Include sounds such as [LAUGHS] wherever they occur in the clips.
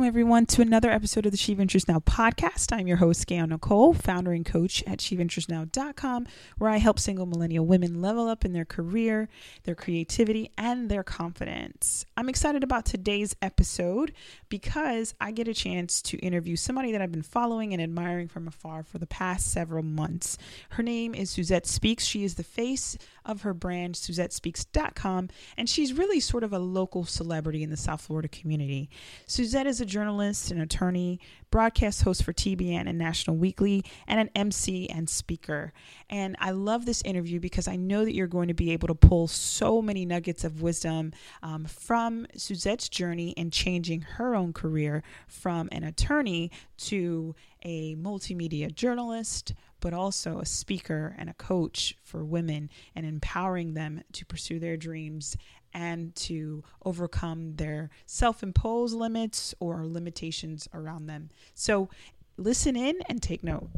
Welcome, everyone, to another episode of the She Ventures Now podcast. I'm your host, Gail Nicole, founder and coach at SheVenturesNow.com, where I help single millennial women level up in their career, their creativity, and their confidence. I'm excited about today's episode because I get a chance to interview somebody that I've been following and admiring from afar for the past several months. Her name is Suzette Speaks. She is the face of her brand, SuzetteSpeaks.com, and she's really sort of a local celebrity in the South Florida community. Suzette is a journalist, an attorney, broadcast host for TBN and National Weekly, and an MC and speaker. And I love this interview because I know that you're going to be able to pull so many nuggets of wisdom um, from Suzette's journey in changing her own career from an attorney to a multimedia journalist, but also a speaker and a coach for women and empowering them to pursue their dreams and to overcome their self imposed limits or limitations around them. So listen in and take note.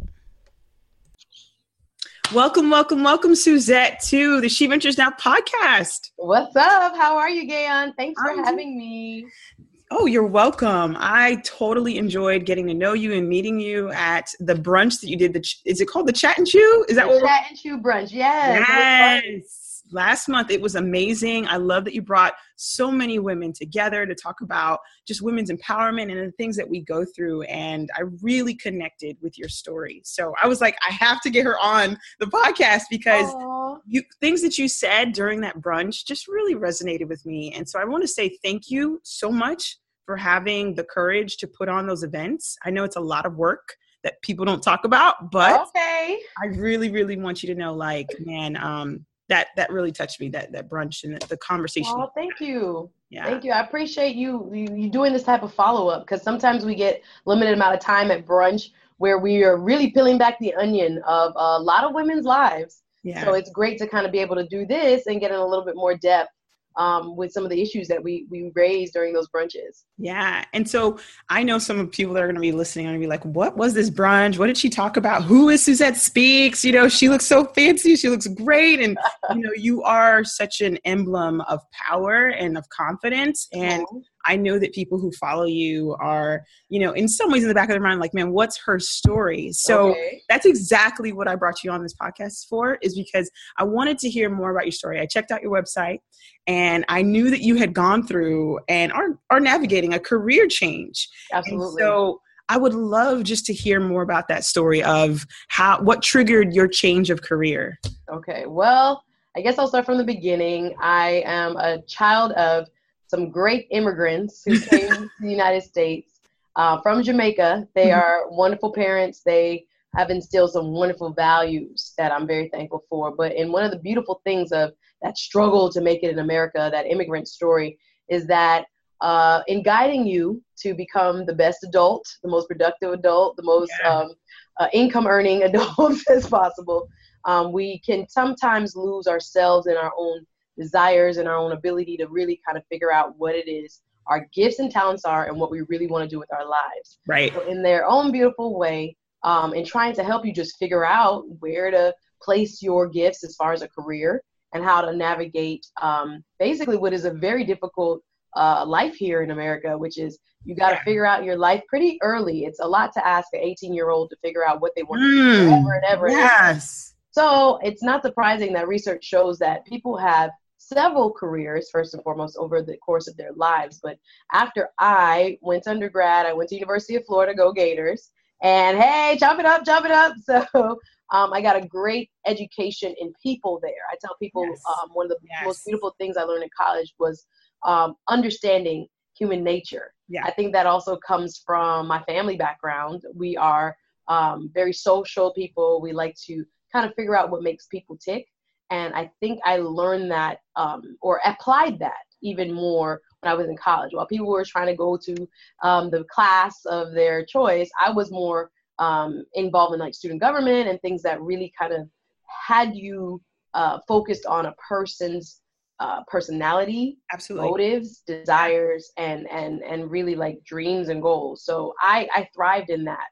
Welcome, welcome, welcome, Suzette, to the She Ventures Now podcast. What's up? How are you, Gayon? Thanks for I'm having me. Oh, you're welcome. I totally enjoyed getting to know you and meeting you at the brunch that you did. The ch- is it called the Chat and Chew? Is that the what? Chat and Chew brunch? Yes. Yes. Last month it was amazing. I love that you brought so many women together to talk about just women's empowerment and the things that we go through. And I really connected with your story. So I was like, I have to get her on the podcast because you things that you said during that brunch just really resonated with me. And so I want to say thank you so much for having the courage to put on those events. I know it's a lot of work that people don't talk about, but okay. I really, really want you to know, like, man, um, that that really touched me. That that brunch and the, conversation. Oh, thank you. Yeah. Thank you. I appreciate you you, you doing this type of follow up because sometimes we get limited amount of time at brunch where we are really peeling back the onion of a lot of women's lives. Yeah. So it's great to kind of be able to do this and get in a little bit more depth um, with some of the issues that we we raised during those brunches. Yeah, and so I know some of people that are going to be listening are going to be like, "What was this brunch? What did she talk about? Who is Suzette Speaks? You know, she looks so fancy. She looks great, and you know, you are such an emblem of power and of confidence. And I know that people who follow you are, you know, in some ways in the back of their mind, like, man, what's her story? So okay. that's exactly what I brought you on this podcast for, is because I wanted to hear more about your story. I checked out your website and I knew that you had gone through and are, are navigating a career change. Absolutely. And so I would love just to hear more about that story of how what triggered your change of career. Okay. Well, I guess I'll start from the beginning. I am a child of some great immigrants who came [LAUGHS] to the United States uh, from Jamaica. They mm-hmm. are wonderful parents. They have instilled some wonderful values that I'm very thankful for. But in one of the beautiful things of that struggle to make it in America, that immigrant story, is that uh, in guiding you to become the best adult, the most productive adult, the most yeah. um, uh, income earning [LAUGHS] adult as possible, um, we can sometimes lose ourselves in our own desires and our own ability to really kind of figure out what it is our gifts and talents are and what we really want to do with our lives. Right. So in their own beautiful way, um, and trying to help you just figure out where to place your gifts as far as a career and how to navigate um, basically what is a very difficult uh, life here in America, which is you got to yeah. figure out your life pretty early. It's a lot to ask an 18 year old to figure out what they want mm, to do forever and ever. Yes. So it's not surprising that research shows that people have several careers, first and foremost, over the course of their lives. But after I went to undergrad, I went to University of Florida, go Gators, and hey, jump it up, jump it up. [LAUGHS] So um, I got a great education in people there. I tell people yes. um, one of the yes. most beautiful things I learned in college was um, understanding human nature. Yeah. I think that also comes from my family background. We are um, very social people. We like to kind of figure out what makes people tick. And I think I learned that um, or applied that even more when I was in college. While people were trying to go to um, the class of their choice, I was more um, involved in like student government and things that really kind of had you uh, focused on a person's uh, personality, Absolutely. motives, desires, and and and really like dreams and goals. So I I thrived in that,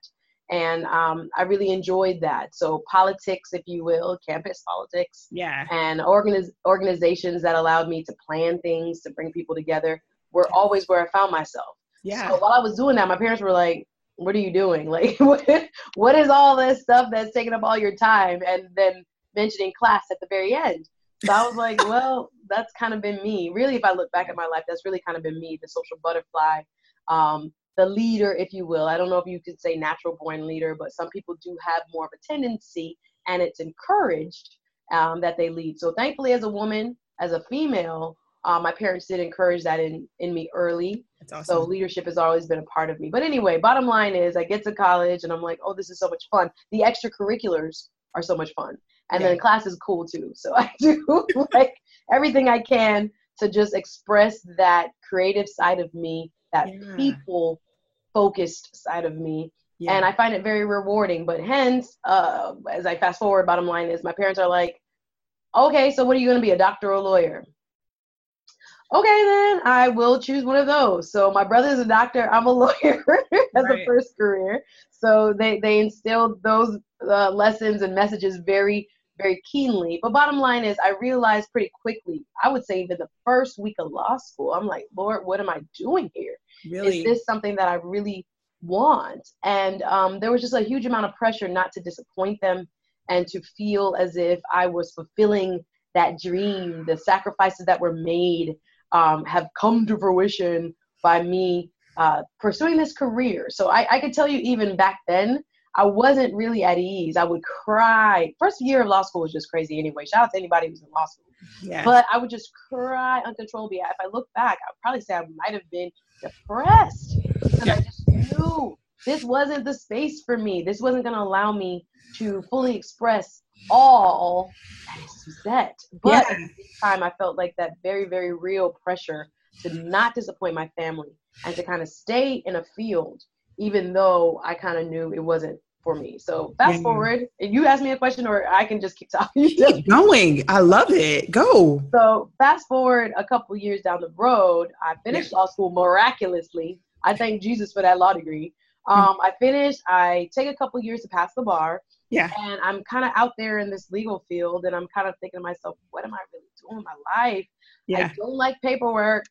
and um, I really enjoyed that. So politics, if you will, campus politics, Yeah. and organiz- organizations that allowed me to plan things to bring people together were always where I found myself. Yeah. So while I was doing that, my parents were like, "What are you doing? [LAUGHS] Like, what, what is all this stuff that's taking up all your time?" And then mentioning class at the very end. So I was like, [LAUGHS] "Well, that's kind of been me. Really, if I look back at my life, that's really kind of been me, the social butterfly, um, the leader, if you will. I don't know if you could say natural born leader, but some people do have more of a tendency, and it's encouraged um, that they lead. So thankfully, as a woman, as a female." Uh, my parents did encourage that in, in me early. Awesome. So leadership has always been a part of me. But anyway, bottom line is I get to college and I'm like, oh, this is so much fun. The extracurriculars are so much fun. And Yeah. then class is cool too. So [LAUGHS] I do like everything I can to just express that creative side of me, that Yeah. people focused side of me. yeah. And I find it very rewarding. But hence, uh, as I fast forward, bottom line is my parents are like, okay, so what are you going to be, a doctor or a lawyer? Okay, then I will choose one of those. So my brother's a doctor. I'm a [LAUGHS] lawyer as Right. a first career. So they they instilled those uh, lessons and messages very very keenly. But bottom line is, I realized pretty quickly. I would say even the first week of law school, I'm like, Lord, what am I doing here? really. is this something that I really want? And um, there was just a huge amount of pressure not to disappoint them and to feel as if I was fulfilling that dream. The sacrifices that were made um, have come to fruition by me uh, pursuing this career. So I, I could tell you, even back then, I wasn't really at ease. I would cry. First year of law school was just crazy anyway. Shout out to anybody who's in law school yeah. but I would just cry uncontrollably. If I look back, I'd probably say I might have been depressed because. I just knew this wasn't the space for me. This wasn't going to allow me to fully express all that is Suzette. But at the same time, I felt like that very, very real pressure to not disappoint my family and to kind of stay in a field, even though I kind of knew it wasn't for me. So fast Yeah. forward, and you ask me a question, or I can just keep [LAUGHS] talking. Keep going. I love it. Go. So fast forward a couple years down the road, I finished law school miraculously. I thank Jesus for that law degree. Um, I finished. I take a couple years to pass the bar, Yeah. and I'm kind of out there in this legal field, and I'm kind of thinking to myself, what am I really doing with my life? Yeah. I don't like paperwork.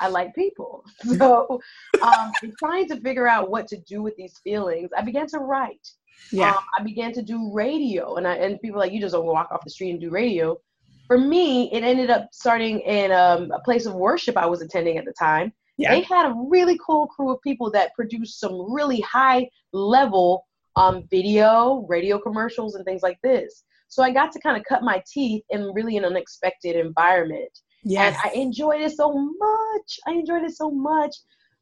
I like people. [LAUGHS] So um, in trying to figure out what to do with these feelings, I began to write Yeah. um, I began to do radio, and I and people are like you just don't walk off the street and do radio. For me, it ended up starting in um, a place of worship I was attending at the time. Yeah. They had a really cool crew of people that produced some really high level um, video, radio commercials, and things like this. So I got to kind of cut my teeth in really an unexpected environment. Yes. And I enjoyed it so much. I enjoyed it so much.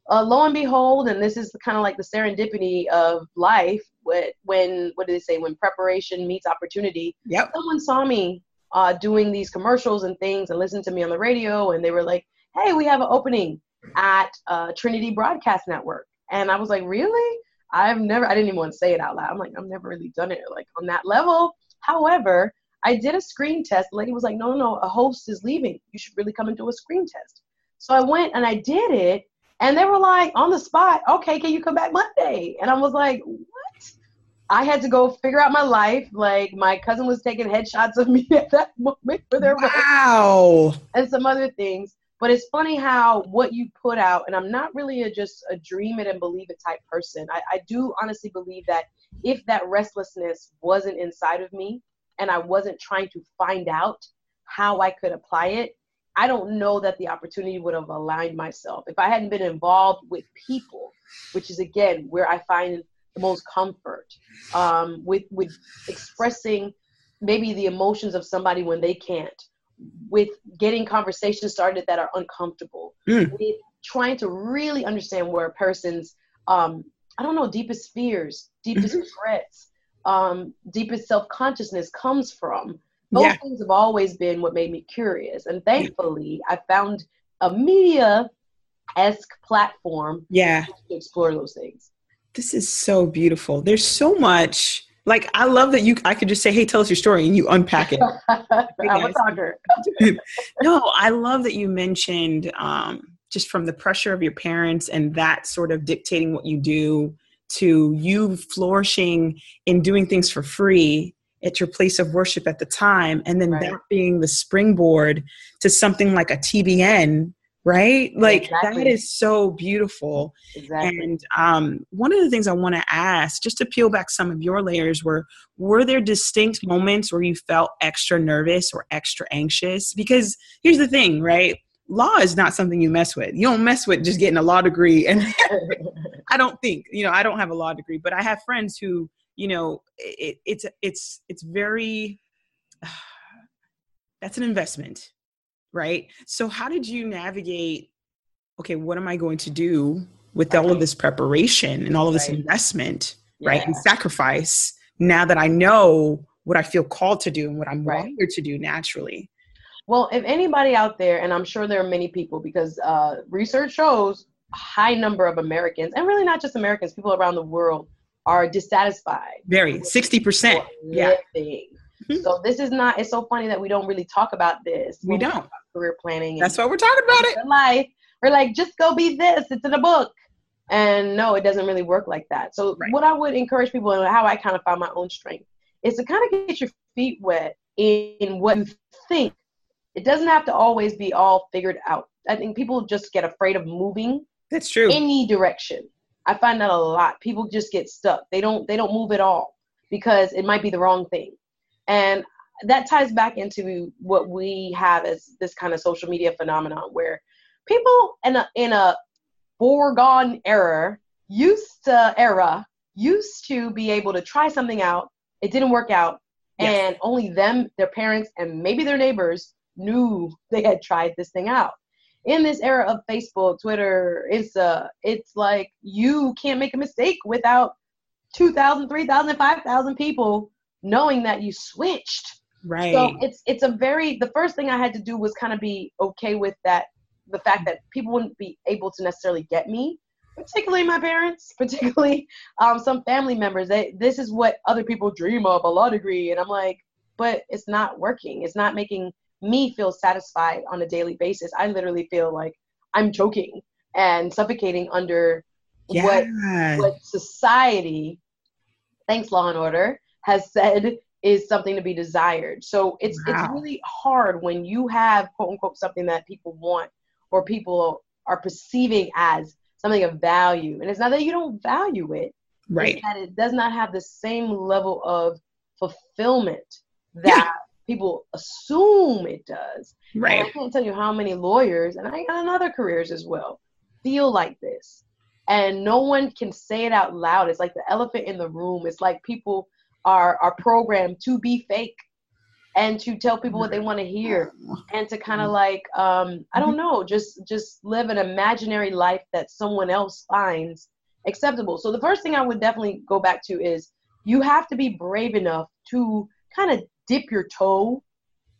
Uh, lo and behold, and this is kind of like the serendipity of life. When, when what do they say? When preparation meets opportunity. Yep. Someone saw me uh, doing these commercials and things, and listened to me on the radio, and they were like, "Hey, we have an opening at uh, Trinity Broadcast Network." And I was like, "Really? I've never. I didn't even want to say it out loud. I'm like, I've never really done it like on that level. However, I did a screen test. The lady was like, no, no, no, a host is leaving. You should really come and do a screen test. So I went and I did it. And they were like, on the spot, okay, can you come back Monday? And I was like, what? I had to go figure out my life. Like, my cousin was taking headshots of me [LAUGHS] at that moment for their Wow. and some other things. But it's funny how what you put out, and I'm not really a, just a dream it and believe it type person. I, I do honestly believe that if that restlessness wasn't inside of me and I wasn't trying to find out how I could apply it, I don't know that the opportunity would have aligned myself. If I hadn't been involved with people, which is again where I find the most comfort, um, with with expressing maybe the emotions of somebody when they can't, with getting conversations started that are uncomfortable, Mm. with trying to really understand where a person's um, I don't know deepest fears, deepest regrets, um, deepest self consciousness comes from. Those Yeah. things have always been what made me curious, and thankfully, I found a media esque platform Yeah. to explore those things. This is so beautiful. There's so much Like I love that you. I could just say, "Hey, tell us your story," and you unpack it. [LAUGHS] I'm a talker. [LAUGHS] no, I love that you mentioned um, just from the pressure of your parents and that sort of dictating what you do to you flourishing in doing things for free at your place of worship at the time, and then right. that being the springboard to something like a TBN right like exactly. that is so beautiful exactly. and um, one of the things i want to ask just to peel back some of your layers were were there distinct moments where you felt extra nervous or extra anxious because here's the thing right law is not something you mess with you don't mess with just getting a law degree and [LAUGHS] [LAUGHS] i don't think you know i don't have a law degree but i have friends who you know it, it's it's it's very [SIGHS] that's an investment right? So, how did you navigate? Okay, what am I going to do with all of this preparation and all of this right. investment, yeah. right, and sacrifice? Now that I know what I feel called to do and what I'm right. wired to do naturally. Well, if anybody out there, and I'm sure there are many people, because uh, research shows a high number of Americans, and really not just Americans, people around the world are dissatisfied. Very, 60%. Yeah. Mm-hmm. So this is not. It's so funny that we don't really talk about this. We don't. career planning. That's why we're talking about it. Life. We're like, just go be this. It's in a book. And no, it doesn't really work like that. So right. what I would encourage people and how I kind of found my own strength is to kind of get your feet wet in what you think. It doesn't have to always be all figured out. I think people just get afraid of moving. That's true. Any direction. I find that a lot. People just get stuck. They don't they don't move at all because it might be the wrong thing. And that ties back into what we have as this kind of social media phenomenon where people in a in a foregone era used to era used to be able to try something out it didn't work out yes. and only them their parents and maybe their neighbors knew they had tried this thing out in this era of facebook twitter insta it's like you can't make a mistake without 2000 3000 5000 people knowing that you switched. Right. So it's it's a very the first thing I had to do was kind of be okay with that the fact that people wouldn't be able to necessarily get me, particularly my parents, [LAUGHS] particularly um, some family members. They, this is what other people dream of a law degree, and I'm like, but it's not working. It's not making me feel satisfied on a daily basis. I literally feel like I'm choking and suffocating under yeah. what what society, thanks Law and Order, has said is something to be desired. So it's wow. it's really hard when you have quote unquote something that people want or people are perceiving as something of value. And it's not that you don't value it, right? that it does not have the same level of fulfillment that. People assume it does. Right. And I can't tell you how many lawyers, and I got in other careers as well, feel like this. And no one can say it out loud. It's like the elephant in the room. It's like people are are programmed to be fake and to tell people what they want to hear and to kind of like um, i don't know just just live an imaginary life that someone else finds acceptable so the first thing i would definitely go back to is you have to be brave enough to kind of dip your toe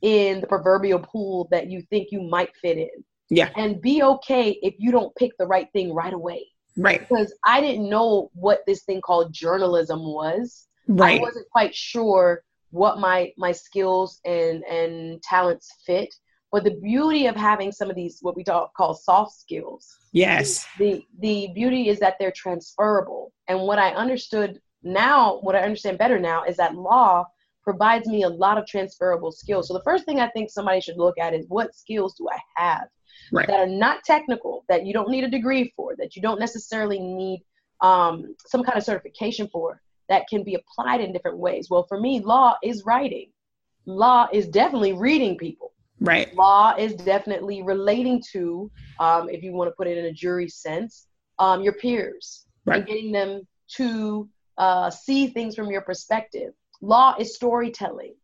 in the proverbial pool that you think you might fit in yeah and be okay if you don't pick the right thing right away right because i didn't know what this thing called journalism was Right. I wasn't quite sure what my my skills and and talents fit. But the beauty of having some of these what we talk, call soft skills. Yes. The the beauty is that they're transferable. And what I understood now, what I understand better now is that law provides me a lot of transferable skills. So the first thing I think somebody should look at is what skills do I have right. that are not technical, that you don't need a degree for, that you don't necessarily need um, some kind of certification for, that can be applied in different ways. Well, for me, law is writing. Law is definitely reading people. Right. Law is definitely relating to, um, if you want to put it in a jury sense, um, your peers right. and getting them to uh, see things from your perspective. Law is storytelling.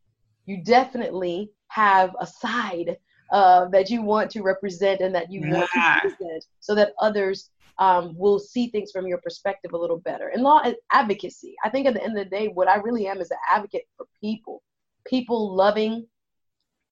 You definitely have a side uh, that you want to represent and that you yeah. want to present so that others um, will see things from your perspective a little better. And law is advocacy. I think at the end of the day, what I really am is an advocate for people, people loving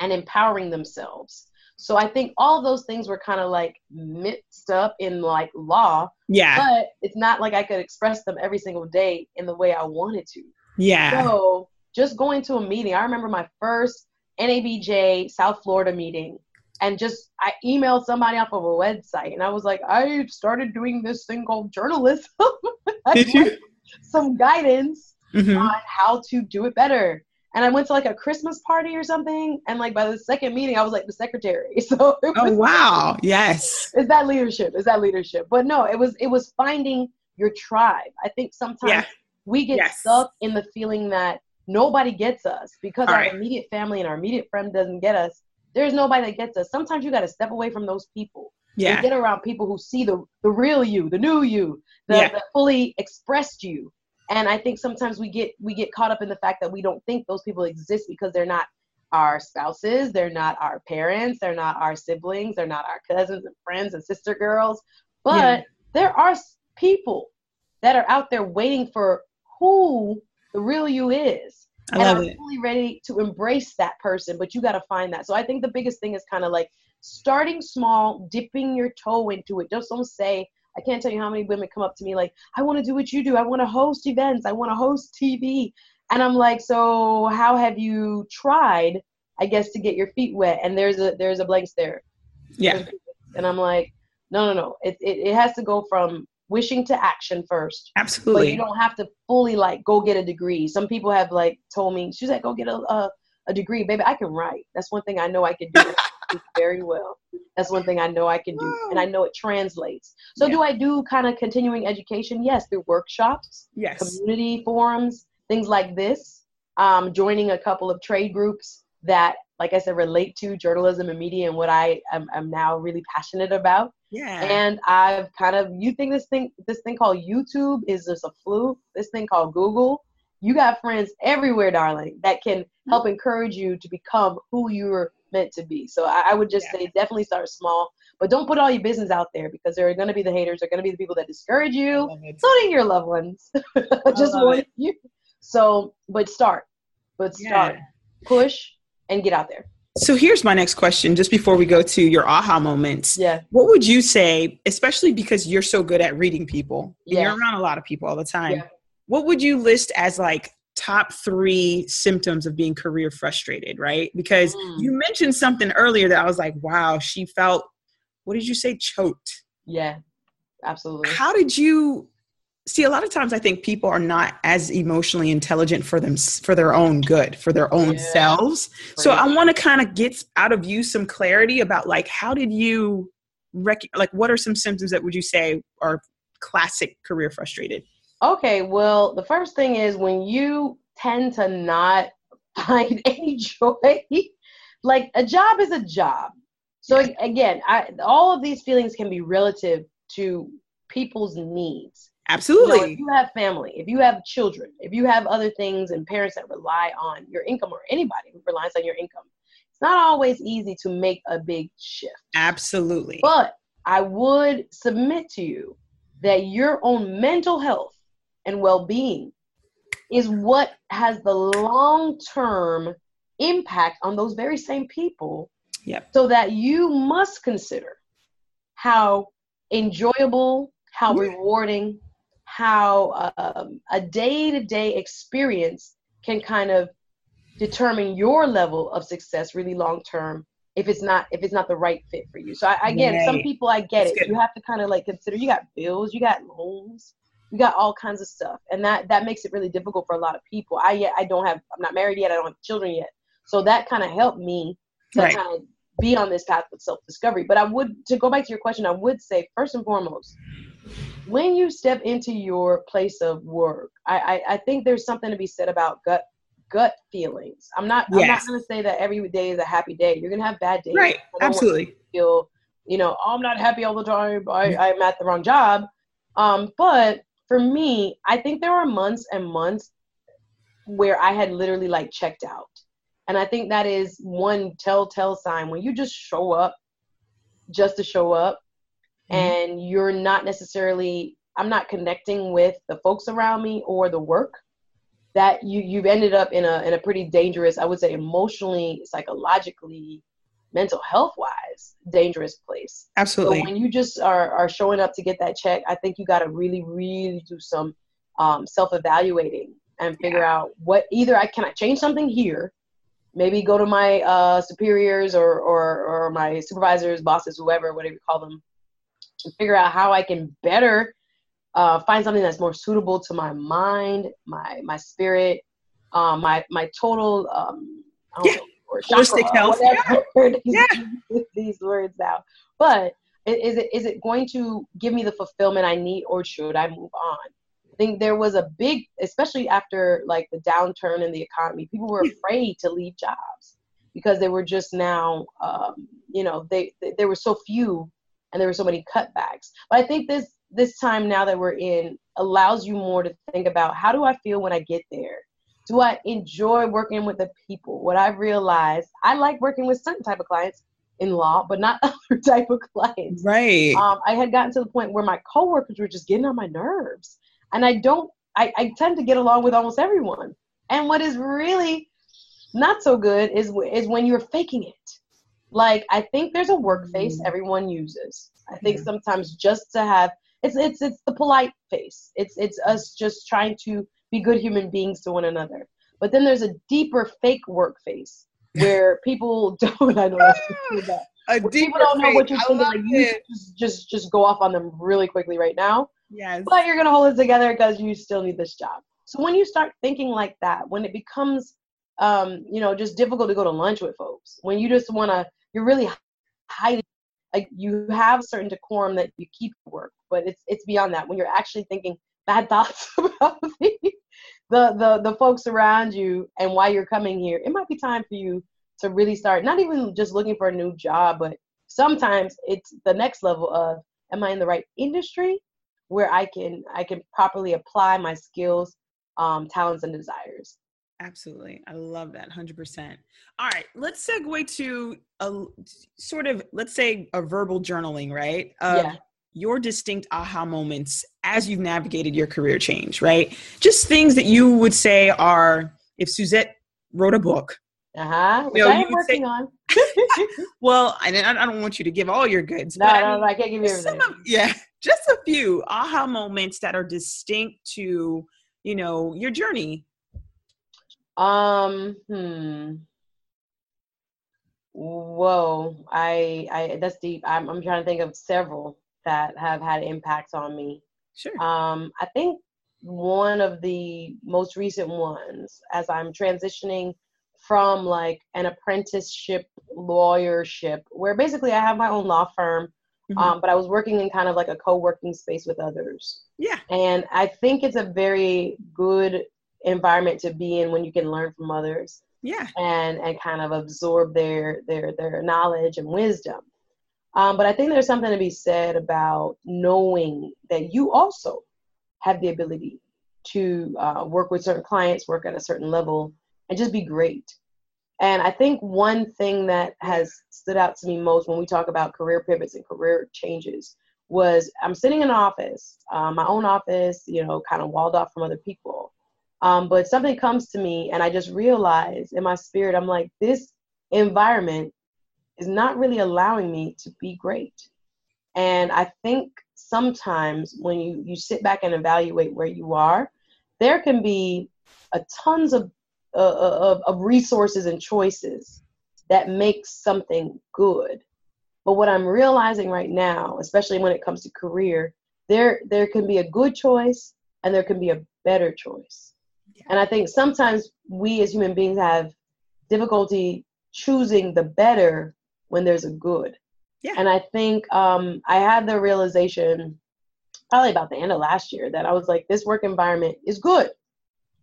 and empowering themselves. So I think all those things were kind of like mixed up in like law. Yeah. But it's not like I could express them every single day in the way I wanted to. Yeah. So just going to a meeting, I remember my first NABJ South Florida meeting and just I emailed somebody off of a website and I was like, I started doing this thing called journalism. [LAUGHS] Did you? Some guidance Mhm. on how to do it better. And I went to like a Christmas party or something, and like by the second meeting, I was like the secretary. [LAUGHS] So it was, Oh wow. [LAUGHS] Yes. is that leadership? Is that leadership? But no, it was it was finding your tribe. I think sometimes Yeah. We get Yes. stuck in the feeling that nobody gets us because All our right. immediate family and our immediate friend doesn't get us. There's nobody that gets us. Sometimes you got to step away from those people and Yeah. get around people who see the the real you, the new you, the, Yeah. the fully expressed you. And I think sometimes we get we get caught up in the fact that we don't think those people exist because they're not our spouses, they're not our parents, they're not our siblings, they're not our cousins and friends and sister girls. But Yeah. there are people that are out there waiting for who the real you is. I and are it. fully ready to embrace that person, but you got to find that. So I think the biggest thing is kind of like starting small, dipping your toe into it. Just don't say, I can't tell you how many women come up to me like, I want to do what you do. I want to host events. I want to host TV. And I'm like, so how have you tried, I guess, to get your feet wet? And there's a there's a blank stare. Yeah. And I'm like, no, no, no. It, it, it has to go from wishing to action first. But Absolutely. you don't have to fully like go get a degree. Some people have like told me, she's like, go get a, a, a degree. Baby, I can write. That's one thing I know I can do [LAUGHS] very well. That's one thing I know I can do. And I know it translates. So Yeah. do I do kind of continuing education? Yes, through workshops, Yes. community forums, things like this. Um, joining a couple of trade groups that, like I said, relate to journalism and media and what I am, am now really passionate about. Yeah. And I've kind of you think this thing this thing called YouTube is just a fluke. This thing called Google. You got friends everywhere, darling, that can help encourage you to become who you're meant to be. So I, I would just Yeah. say definitely start small, but don't put all your business out there because there are going to be the haters. There are going to be the people that discourage you, including your loved ones. [LAUGHS] just warning you. So, but start, but start, Yeah. push, and get out there. So here's my next question, just before we go to your aha moments. Yeah. What would you say, especially because you're so good at reading people, Yeah. you're around a lot of people all the time, Yeah. what would you list as like top three symptoms of being career frustrated, right? Because Mm. you mentioned something earlier that I was like, wow, she felt, what did you say, choked? Yeah. Absolutely. How did you see a lot of times i think people are not as emotionally intelligent for them for their own good for their own Yeah. selves so i want to kind of get out of you some clarity about like how did you rec- like what are some symptoms that would you say are classic career frustrated Okay, well, the first thing is when you tend to not [LAUGHS] find any joy, like a job is a job. So again, I, all of these feelings can be relative to people's needs. You know, absolutely if you have family, if you have children, if you have other things and parents that rely on your income or anybody who relies on your income, it's not always easy to make a big shift. absolutely But I would submit to you that your own mental health and well being is what has the long term impact on those very same people. Yep. So that you must consider how enjoyable, how Yeah. rewarding, how um, a day to day experience can kind of determine your level of success really long term if it's not if it's not the right fit for you. So I, again some Right. people i get That's it. good. you have to kind of like consider you got bills you got loans you got all kinds of stuff. And that that makes it really difficult for a lot of people. I yet i don't have i'm not married yet i don't have children yet. So that kind of helped me to Right. kind of be on this path of self-discovery. But i would to go back to your question i would say first and foremost when you step into your place of work i i, I think there's something to be said about gut gut feelings. I'm not i'm not going to say that every day is a happy day. You're going to have bad days. Right. I don't want absolutely. you feel you know oh, i'm not happy all the time. I, i'm at the wrong job. Um but for me i think there were months and months where i had literally like checked out. And i think that is one telltale sign when you just show up just to show up Mhm. and you're not necessarily i'm not connecting with the folks around me or the work that you you've ended up in a in a pretty dangerous i would say emotionally psychologically mental health wise dangerous place so absolutely when you just are are showing up to get that check i think you got to really really do some um, self-evaluating and figure yeah. out what either I can I change something here, maybe go to my uh, superiors or, or or my supervisors, bosses, whoever, whatever you call them, and figure out how I can better uh, find something that's more suitable to my mind, my my spirit, um, my my total um, yeah. Know, [LAUGHS] holistic health. Whatever. Yeah. [LAUGHS] yeah. [LAUGHS] these words out, but is it is it going to give me the fulfillment I need, or should I move on? I think there was a big, especially after like the downturn in the economy, people were afraid to leave jobs because they were just now, um, you know, they, they there were so few and there were so many cutbacks. But I think this this time now that we're in allows you more to think about how do I feel when I get there? Do I enjoy working with the people? What I've realized, I like working with certain type of clients in law, but not [LAUGHS] other type of clients. Right. Um, I had gotten to the point where my coworkers were just getting on my nerves, and I don't. I, I tend to get along with almost everyone. And what is really not so good is is when you're faking it. Like I think there's a work face mm. everyone uses. I think yeah. sometimes just to have it's it's it's the polite face. It's it's us just trying to be good human beings to one another. But then there's a deeper fake work face [LAUGHS] where people don't. [LAUGHS] I know that. A people don't know what you're thinking. Like you just, just just go off on them really quickly right now. Yes. But you're gonna hold it together because you still need this job. So when you start thinking like that, when it becomes um, you know, just difficult to go to lunch with folks, when you just wanna you're really hiding like you have certain decorum that you keep work, but it's it's beyond that. When you're actually thinking bad [LAUGHS] thoughts about the the the, the folks around you and why you're coming here, it might be time for you to really start not even just looking for a new job, but sometimes it's the next level of am I in the right industry where I can I can properly apply my skills, um, talents, and desires. Absolutely. I love that 100%. All right, let's segue to a sort of, let's say, a verbal journaling, right? yeah. Your distinct aha moments as you've navigated your career change, right? Just things that you would say are, if Suzette wrote a book. Uh huh. Which you know, I am working say, on. [LAUGHS] [LAUGHS] well, I, I don't want you to give all your goods. No, no, no, I can't give you everything. Of, yeah, just a few aha moments that are distinct to, you know, your journey um, hmm. Whoa, I, I, that's deep. I'm, I'm trying to think of several that have had impacts on me. Sure. Um, I think one of the most recent ones, as I'm transitioning from like an apprenticeship lawyership, where basically I have my own law firm, mm-hmm. um, but I was working in kind of like a co-working space with others. Yeah. And I think it's a very good environment to be in when you can learn from others yeah. and and kind of absorb their their their knowledge and wisdom. Um, but i think there's something to be said about knowing that you also have the ability to uh, work with certain clients work at a certain level and just be great. And i think one thing that has stood out to me most when we talk about career pivots and career changes was i'm sitting in an office uh, my own office you know kind of walled off from other people um, but something comes to me, and I just realize in my spirit, I'm like, this environment is not really allowing me to be great. And I think sometimes when you, you sit back and evaluate where you are, there can be a tons of, uh, uh of, of resources and choices that make something good. But what I'm realizing right now, especially when it comes to career, there there can be a good choice and there can be a better choice. And I think sometimes we as human beings have difficulty choosing the better when there's a good. Yeah. And I think um, I had the realization probably about the end of last year that I was like, this work environment is good.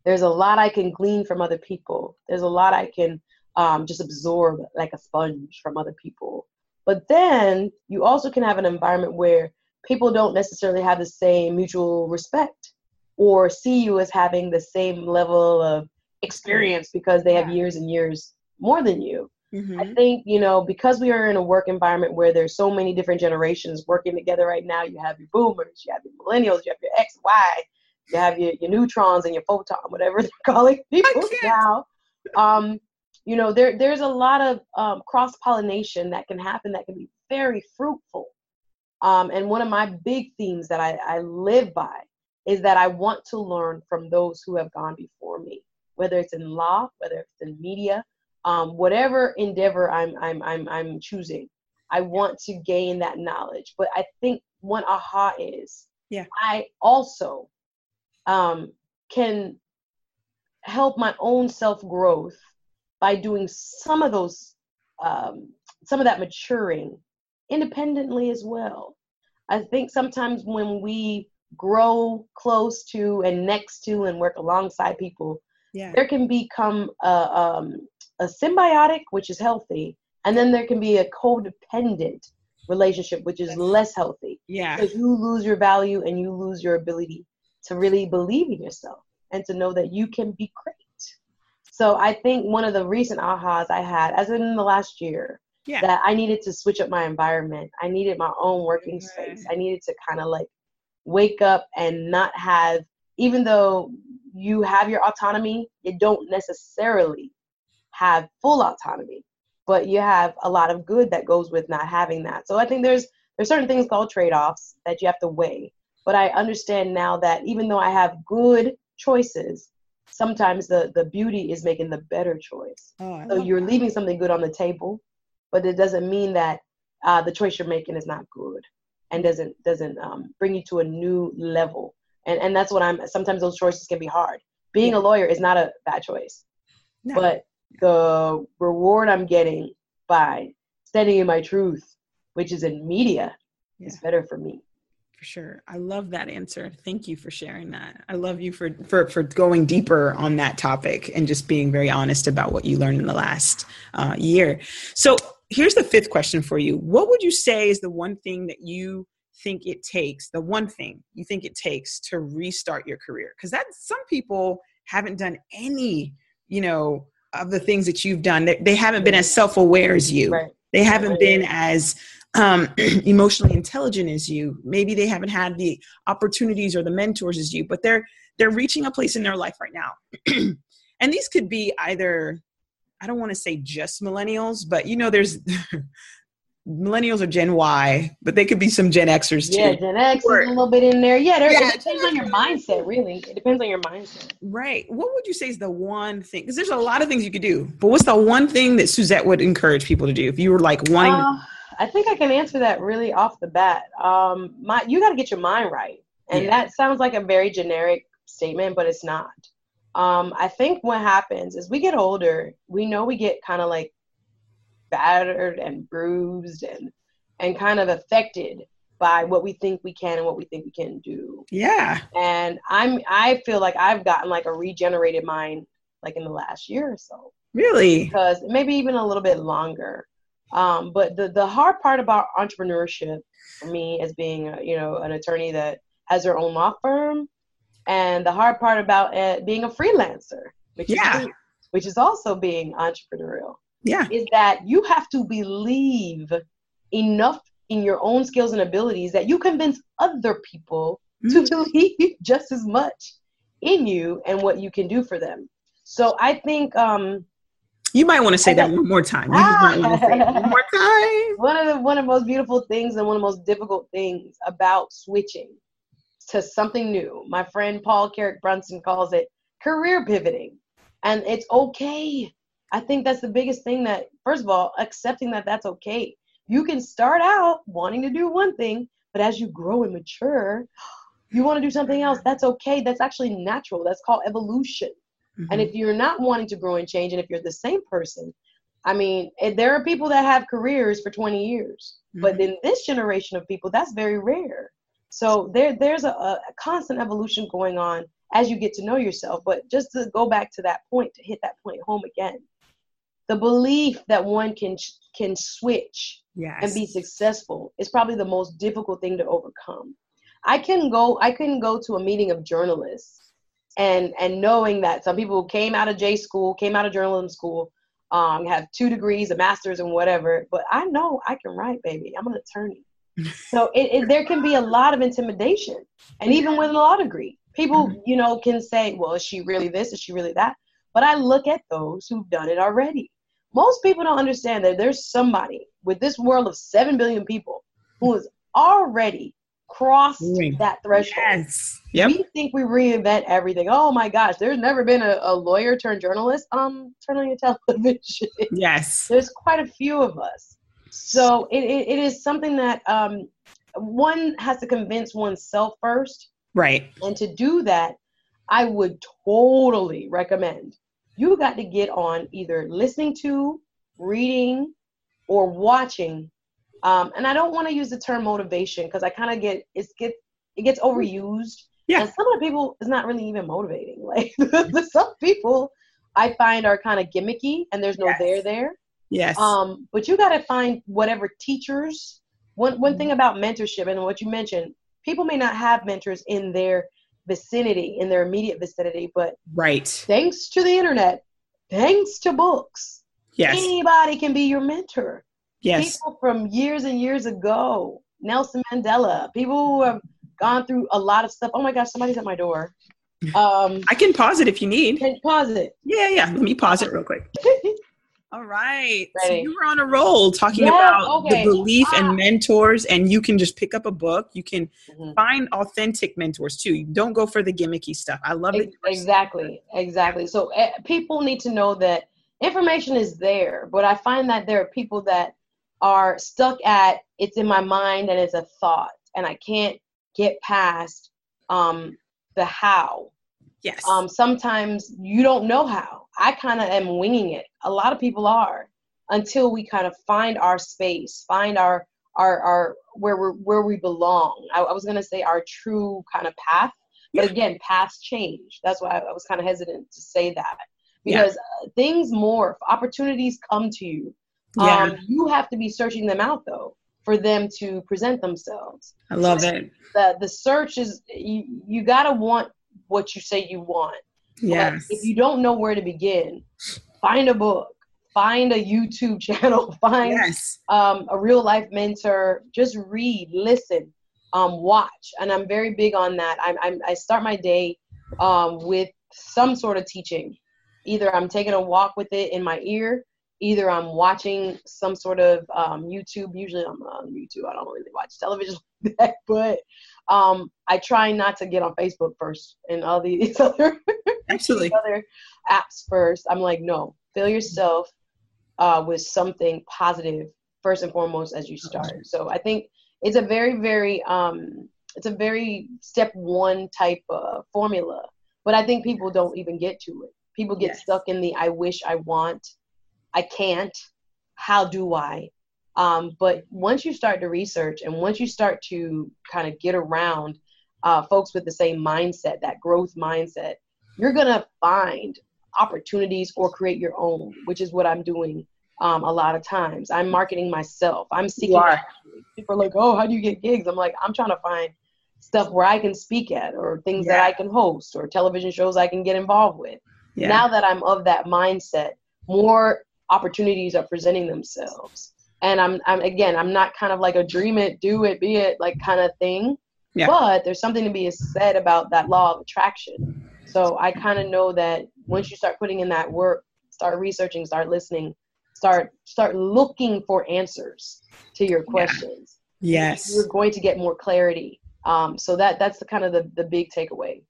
There's a lot I can glean from other people. There's a lot I can um, just absorb like a sponge from other people. But then you also can have an environment where people don't necessarily have the same mutual respect or see you as having the same level of experience because they have years and years more than you. Mm-hmm. I think, you know, because we are in a work environment where there's so many different generations working together right now, you have your boomers, you have your millennials, you have your X, Y, you have your, your neutrons and your photon, whatever [LAUGHS] they're calling people now. Um, you know, there there's a lot of um, cross pollination that can happen that can be very fruitful. Um, and one of my big themes that I, I live by is that I want to learn from those who have gone before me, whether it's in law, whether it's in media, um, whatever endeavor I'm, I'm, I'm, I'm choosing. I want to gain that knowledge. But I think one aha is yeah. I also um, can help my own self growth by doing some of those, um, some of that maturing independently as well. I think sometimes when we grow close to and next to and work alongside people, yeah. there can become a, um, a symbiotic, which is healthy, and then there can be a codependent relationship, which is less healthy. Yeah. Because you lose your value and you lose your ability to really believe in yourself and to know that you can be great. So I think one of the recent ahas I had, as in the last year, yeah. that I needed to switch up my environment. I needed my own working space. I needed to kind of like wake up and not have, even though you have your autonomy, you don't necessarily have full autonomy, but you have a lot of good that goes with not having that. So I think there's there's certain things called trade-offs that you have to weigh. But I understand now that even though I have good choices, sometimes the the beauty is making the better choice. Oh, so you're that. leaving something good on the table, but it doesn't mean that uh, the choice you're making is not good and doesn't doesn't um, bring you to a new level. And and that's what I'm. Sometimes those choices can be hard. Being a lawyer is not a bad choice, no. but the reward I'm getting by standing in my truth, which is in media, yeah. is better for me for sure i love that answer thank you for sharing that i love you for for for going deeper on that topic and just being very honest about what you learned in the last uh, year so here's the fifth question for you what would you say is the one thing that you think it takes the one thing you think it takes to restart your career because that some people haven't done any you know of the things that you've done they, they haven't been as self-aware as you right. they haven't been as um, [CLEARS THROAT] emotionally intelligent as you. Maybe they haven't had the opportunities or the mentors as you, but they're they're reaching a place in their life right now. [CLEARS THROAT] and these could be either I don't want to say just millennials, but you know, there's [LAUGHS] millennials or Gen Y, but they could be some Gen Xers too. Yeah, Gen X or, is a little bit in there. Yeah, there, yeah it depends on your mindset, really. It depends on your mindset. Right. What would you say is the one thing? Because there's a lot of things you could do, but what's the one thing that Suzette would encourage people to do if you were like wanting? Uh, I think I can answer that really off the bat. Um, my, you got to get your mind right, and yeah. that sounds like a very generic statement, but it's not. Um, I think what happens is we get older, we know we get kind of like battered and bruised and and kind of affected by what we think we can and what we think we can do. Yeah. And I'm I feel like I've gotten like a regenerated mind like in the last year or so. Really? Because maybe even a little bit longer. Um, but the, the hard part about entrepreneurship for me as being, a, you know, an attorney that has her own law firm, and the hard part about uh, being a freelancer, which yeah. is which is also being entrepreneurial, yeah, is that you have to believe enough in your own skills and abilities that you convince other people mm-hmm. to [LAUGHS] believe just as much in you and what you can do for them. So I think um, you might want to say that one more time. one more time. One of the one of the most beautiful things and one of the most difficult things about switching to something new. My friend Paul Carrick Brunson calls it career pivoting. And it's okay. I think that's the biggest thing that first of all, accepting that that's okay. You can start out wanting to do one thing, but as you grow and mature, [GASPS] you want to do something else. That's okay. That's actually natural. That's called evolution. Mm-hmm. And if you're not wanting to grow and change, and if you're the same person, I mean, there are people that have careers for 20 years, mm-hmm. but in this generation of people, that's very rare. So there, there's a, a constant evolution going on as you get to know yourself. But just to go back to that point, to hit that point home again, the belief that one can can switch yes. and be successful is probably the most difficult thing to overcome. I can go, I can go to a meeting of journalists and and knowing that some people came out of J school, came out of journalism school, um, have two degrees, a master's, and whatever. But I know I can write, baby. I'm an attorney. So it, it, there can be a lot of intimidation, and even with a law degree, people mm-hmm. you know can say, "Well, is she really this? Is she really that?" But I look at those who've done it already. Most people don't understand that there's somebody with this world of seven billion people who has already crossed that threshold. Yes. Yep. We think we reinvent everything. Oh my gosh, there's never been a, a lawyer turned journalist. Um, turn on your [LAUGHS] television. Yes. there's quite a few of us. So it, it, it is something that um, one has to convince oneself first. Right. And to do that, I would totally recommend you got to get on either listening to, reading, or watching. Um, and I don't want to use the term motivation because I kind of get it's get it gets overused. Yeah. And some of the people is not really even motivating. [LAUGHS] Like [LAUGHS] some people I find are kind of gimmicky and there's no Yes. there there. Yes. Um, but you got to find whatever teachers. One one thing about mentorship and what you mentioned, people may not have mentors in their vicinity, in their immediate vicinity, but right. thanks to the internet, thanks to books, Yes. anybody can be your mentor. Yes. People from years and years ago, Nelson Mandela, people who have gone through a lot of stuff. Oh my gosh, somebody's at my door. [LAUGHS] Um, I can pause it if you need. can pause it? Yeah, yeah. Let me pause it real quick. [LAUGHS] All right. So you were on a roll talking Yeah, about okay. the belief Ah. and mentors, and you can just pick up a book. You can Mhm. find authentic mentors too. You don't go for the gimmicky stuff. I love it. Exactly, exactly. So uh, people need to know that information is there, but I find that there are people that are stuck at it's in my mind and it's a thought, and I can't get past um, the how. Yes. Um, sometimes you don't know how. I kind of am winging it. A lot of people are until we kind of find our space, find our our our where we where we belong. I, I was gonna say our true kind of path, but Yeah. again, paths change. That's why I, I was kind of hesitant to say that Yeah. because uh, things morph, opportunities come to you. yeah. Um, you have to be searching them out though for them to present themselves I love it. the the search is you you gotta want what you say you want. But Yes. if you don't know where to begin, find a book, find a YouTube [LAUGHS] channel, find yes. um, a real life mentor. Just read, listen, um, watch, and I'm very big on that. I'm, I'm I start my day um, with some sort of teaching. Either I'm taking a walk with it in my ear, either I'm watching some sort of um, YouTube. Usually I'm on YouTube. I don't really watch television [LAUGHS] like that, but um, I try not to get on Facebook first and all these [LAUGHS] other Absolutely. other apps first. I'm like, no, fill yourself uh, with something positive first and foremost as you start. So I think it's a very, very, um, it's a very step one type of formula. But I think people don't even get to it. People get Yes. stuck in the I wish, I want, I can't, how do I? Um, but once you start to research and once you start to kind of get around uh, folks with the same mindset, that growth mindset, you're gonna find opportunities or create your own, which is what I'm doing um, a lot of times. I'm marketing myself. I'm seeking. are. People are like, "Oh, how do you get gigs?" I'm like, I'm trying to find stuff where I can speak at, or things that I can host, or television shows I can get involved with. Yeah. Now that I'm of that mindset, more opportunities are presenting themselves. And I'm, I'm again, I'm not kind of like a dream it, do it, be it, like kind of thing. Yeah. But there's something to be said about that law of attraction. So I kind of know that once you start putting in that work, start researching, start listening, start start looking for answers to your Yeah. questions. yes. You're going to get more clarity. Um, so that that's the kind of the, the big takeaway.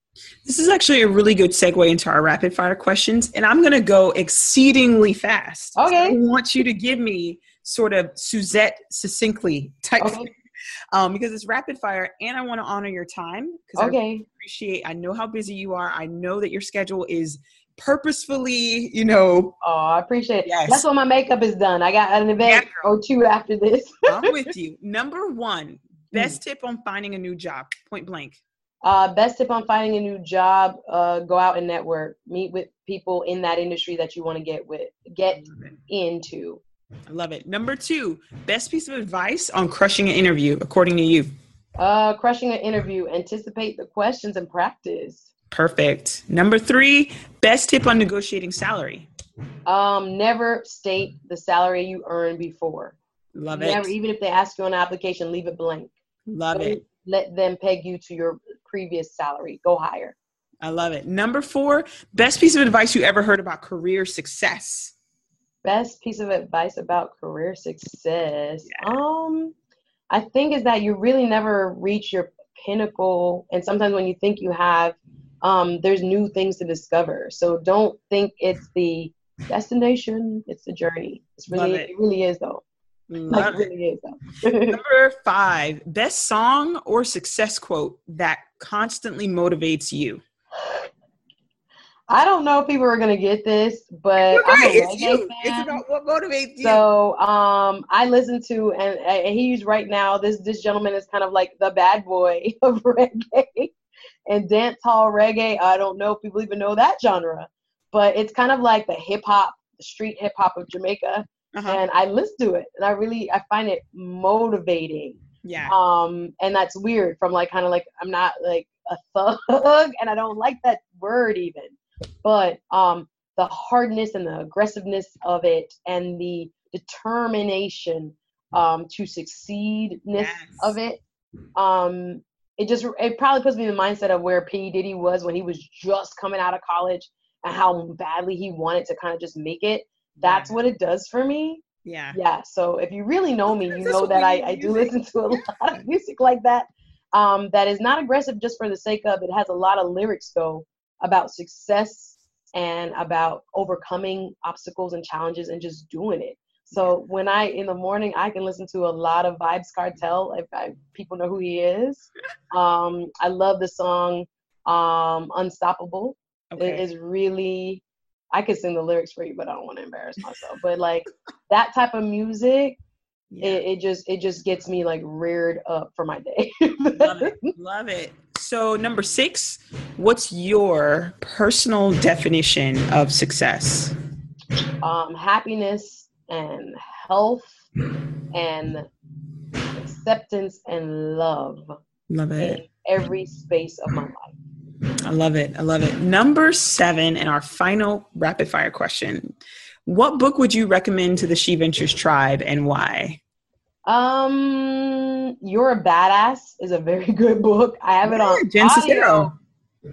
This is actually a really good segue into our rapid fire questions, and I'm going to go exceedingly fast. Okay. I want you to give me sort of Suzette succinctly type Okay. thing, um, because it's rapid fire, and I want to honor your time because I Okay. appreciate. I know how busy you are. I know that your schedule is purposefully, you know, Oh, I appreciate it. Yes. That's when my makeup is done. I got an event Yeah, or two after this. I'm [LAUGHS] with you. Number one, best tip on finding a new job, point blank. Uh, best tip on finding a new job: uh, go out and network, meet with people in that industry that you want to get with, get into. I love it. Number two, best piece of advice on crushing an interview, according to you. Uh, crushing an interview: anticipate the questions and practice. Perfect. Number three, best tip on negotiating salary. Um, never state the salary you earned before. Love never, it. even if they ask you on an application, leave it blank. Love Don't it. Let them peg you to your previous salary. Go higher. I love it. Number four, best piece of advice you ever heard about career success. Best piece of advice about career success. Yeah. Um, I think is that you really never reach your pinnacle, and sometimes when you think you have, um, there's new things to discover. So don't think it's the destination; it's the journey. It's really, it. it. really is though. Love like, it. really is though. [LAUGHS] Number five, best song or success quote that constantly motivates you. I don't know if people are gonna get this, but right. it's you. It's about what motivates you. So um, I listen to and, and he's right now. This this gentleman is kind of like the bad boy [LAUGHS] of reggae and dance hall reggae. I don't know if people even know that genre, but it's kind of like the hip hop, the street hip hop of Jamaica. Uh-huh. And I listen to it, and I really I find it motivating. Yeah. Um, and that's weird from like kind of like I'm not like a thug, [LAUGHS] and I don't like that word even but um, the hardness and the aggressiveness of it and the determination um, to succeedness yes. of it um, it just it probably puts me in the mindset of where P Diddy was when he was just coming out of college and how badly he wanted to kind of just make it. That's yeah. what it does for me. Yeah. Yeah. So if you really know me, you know that I, I do listen to a [LAUGHS] lot of music like that. Um, that is not aggressive just for the sake of it has a lot of lyrics though about success and about overcoming obstacles and challenges and just doing it. So when I in the morning I can listen to a lot of Vybz Kartel if I, people know who he is. [LAUGHS] Um, I love the song um, Unstoppable. Okay. It is really I could sing the lyrics for you, but I don't want to embarrass myself. But like that type of music, yeah. it, it, just it just gets me like reared up for my day. love it, [LAUGHS] love it. So, number six, what's your personal definition of success? Um, happiness and health and acceptance and love. Love it. every space of my life. I love it. I love it. Number seven, and our final rapid fire question What book would you recommend to the She Ventures tribe and why? Um, You're a Badass is a very [LAUGHS] good book. I have it on Jen audio,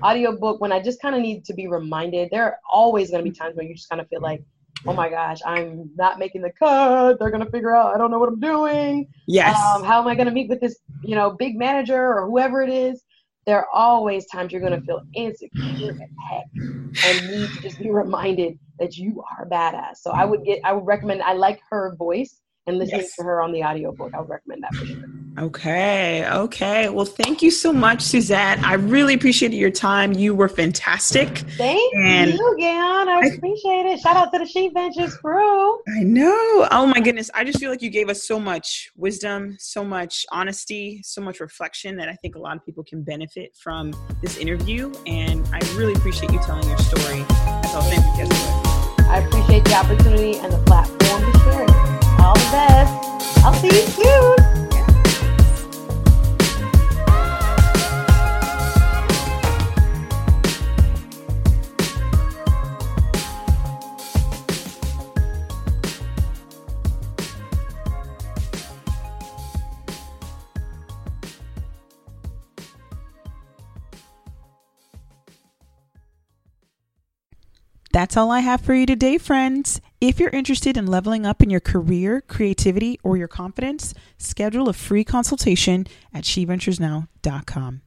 audio book when I just kind of need to be reminded. There are always going to be times when you just kind of feel like, oh my gosh, I'm not making the cut. They're going to figure out I don't know what I'm doing. Yes. Um, how am I going to meet with this, you know, big manager or whoever it is? There are always times you're going to feel insecure as heck and need to just be reminded that you are a badass. So I would get, I would recommend, I like her voice and listening yes. to her on the audiobook. I would recommend that for sure. Okay. Okay. Well, thank you so much, Suzette. I really appreciated your time. You were fantastic. Thank and you, Gan. I, I appreciate it. Shout out to the She Ventures crew. I know. Oh my goodness. I just feel like you gave us so much wisdom, so much honesty, so much reflection that I think a lot of people can benefit from this interview. And I really appreciate you telling your story as authentic as it I appreciate the opportunity and the platform to share it. All the best. I'll see you soon. That's all I have for you today, friends. If you're interested in leveling up in your career, creativity, or your confidence, schedule a free consultation at sheventuresnow.com.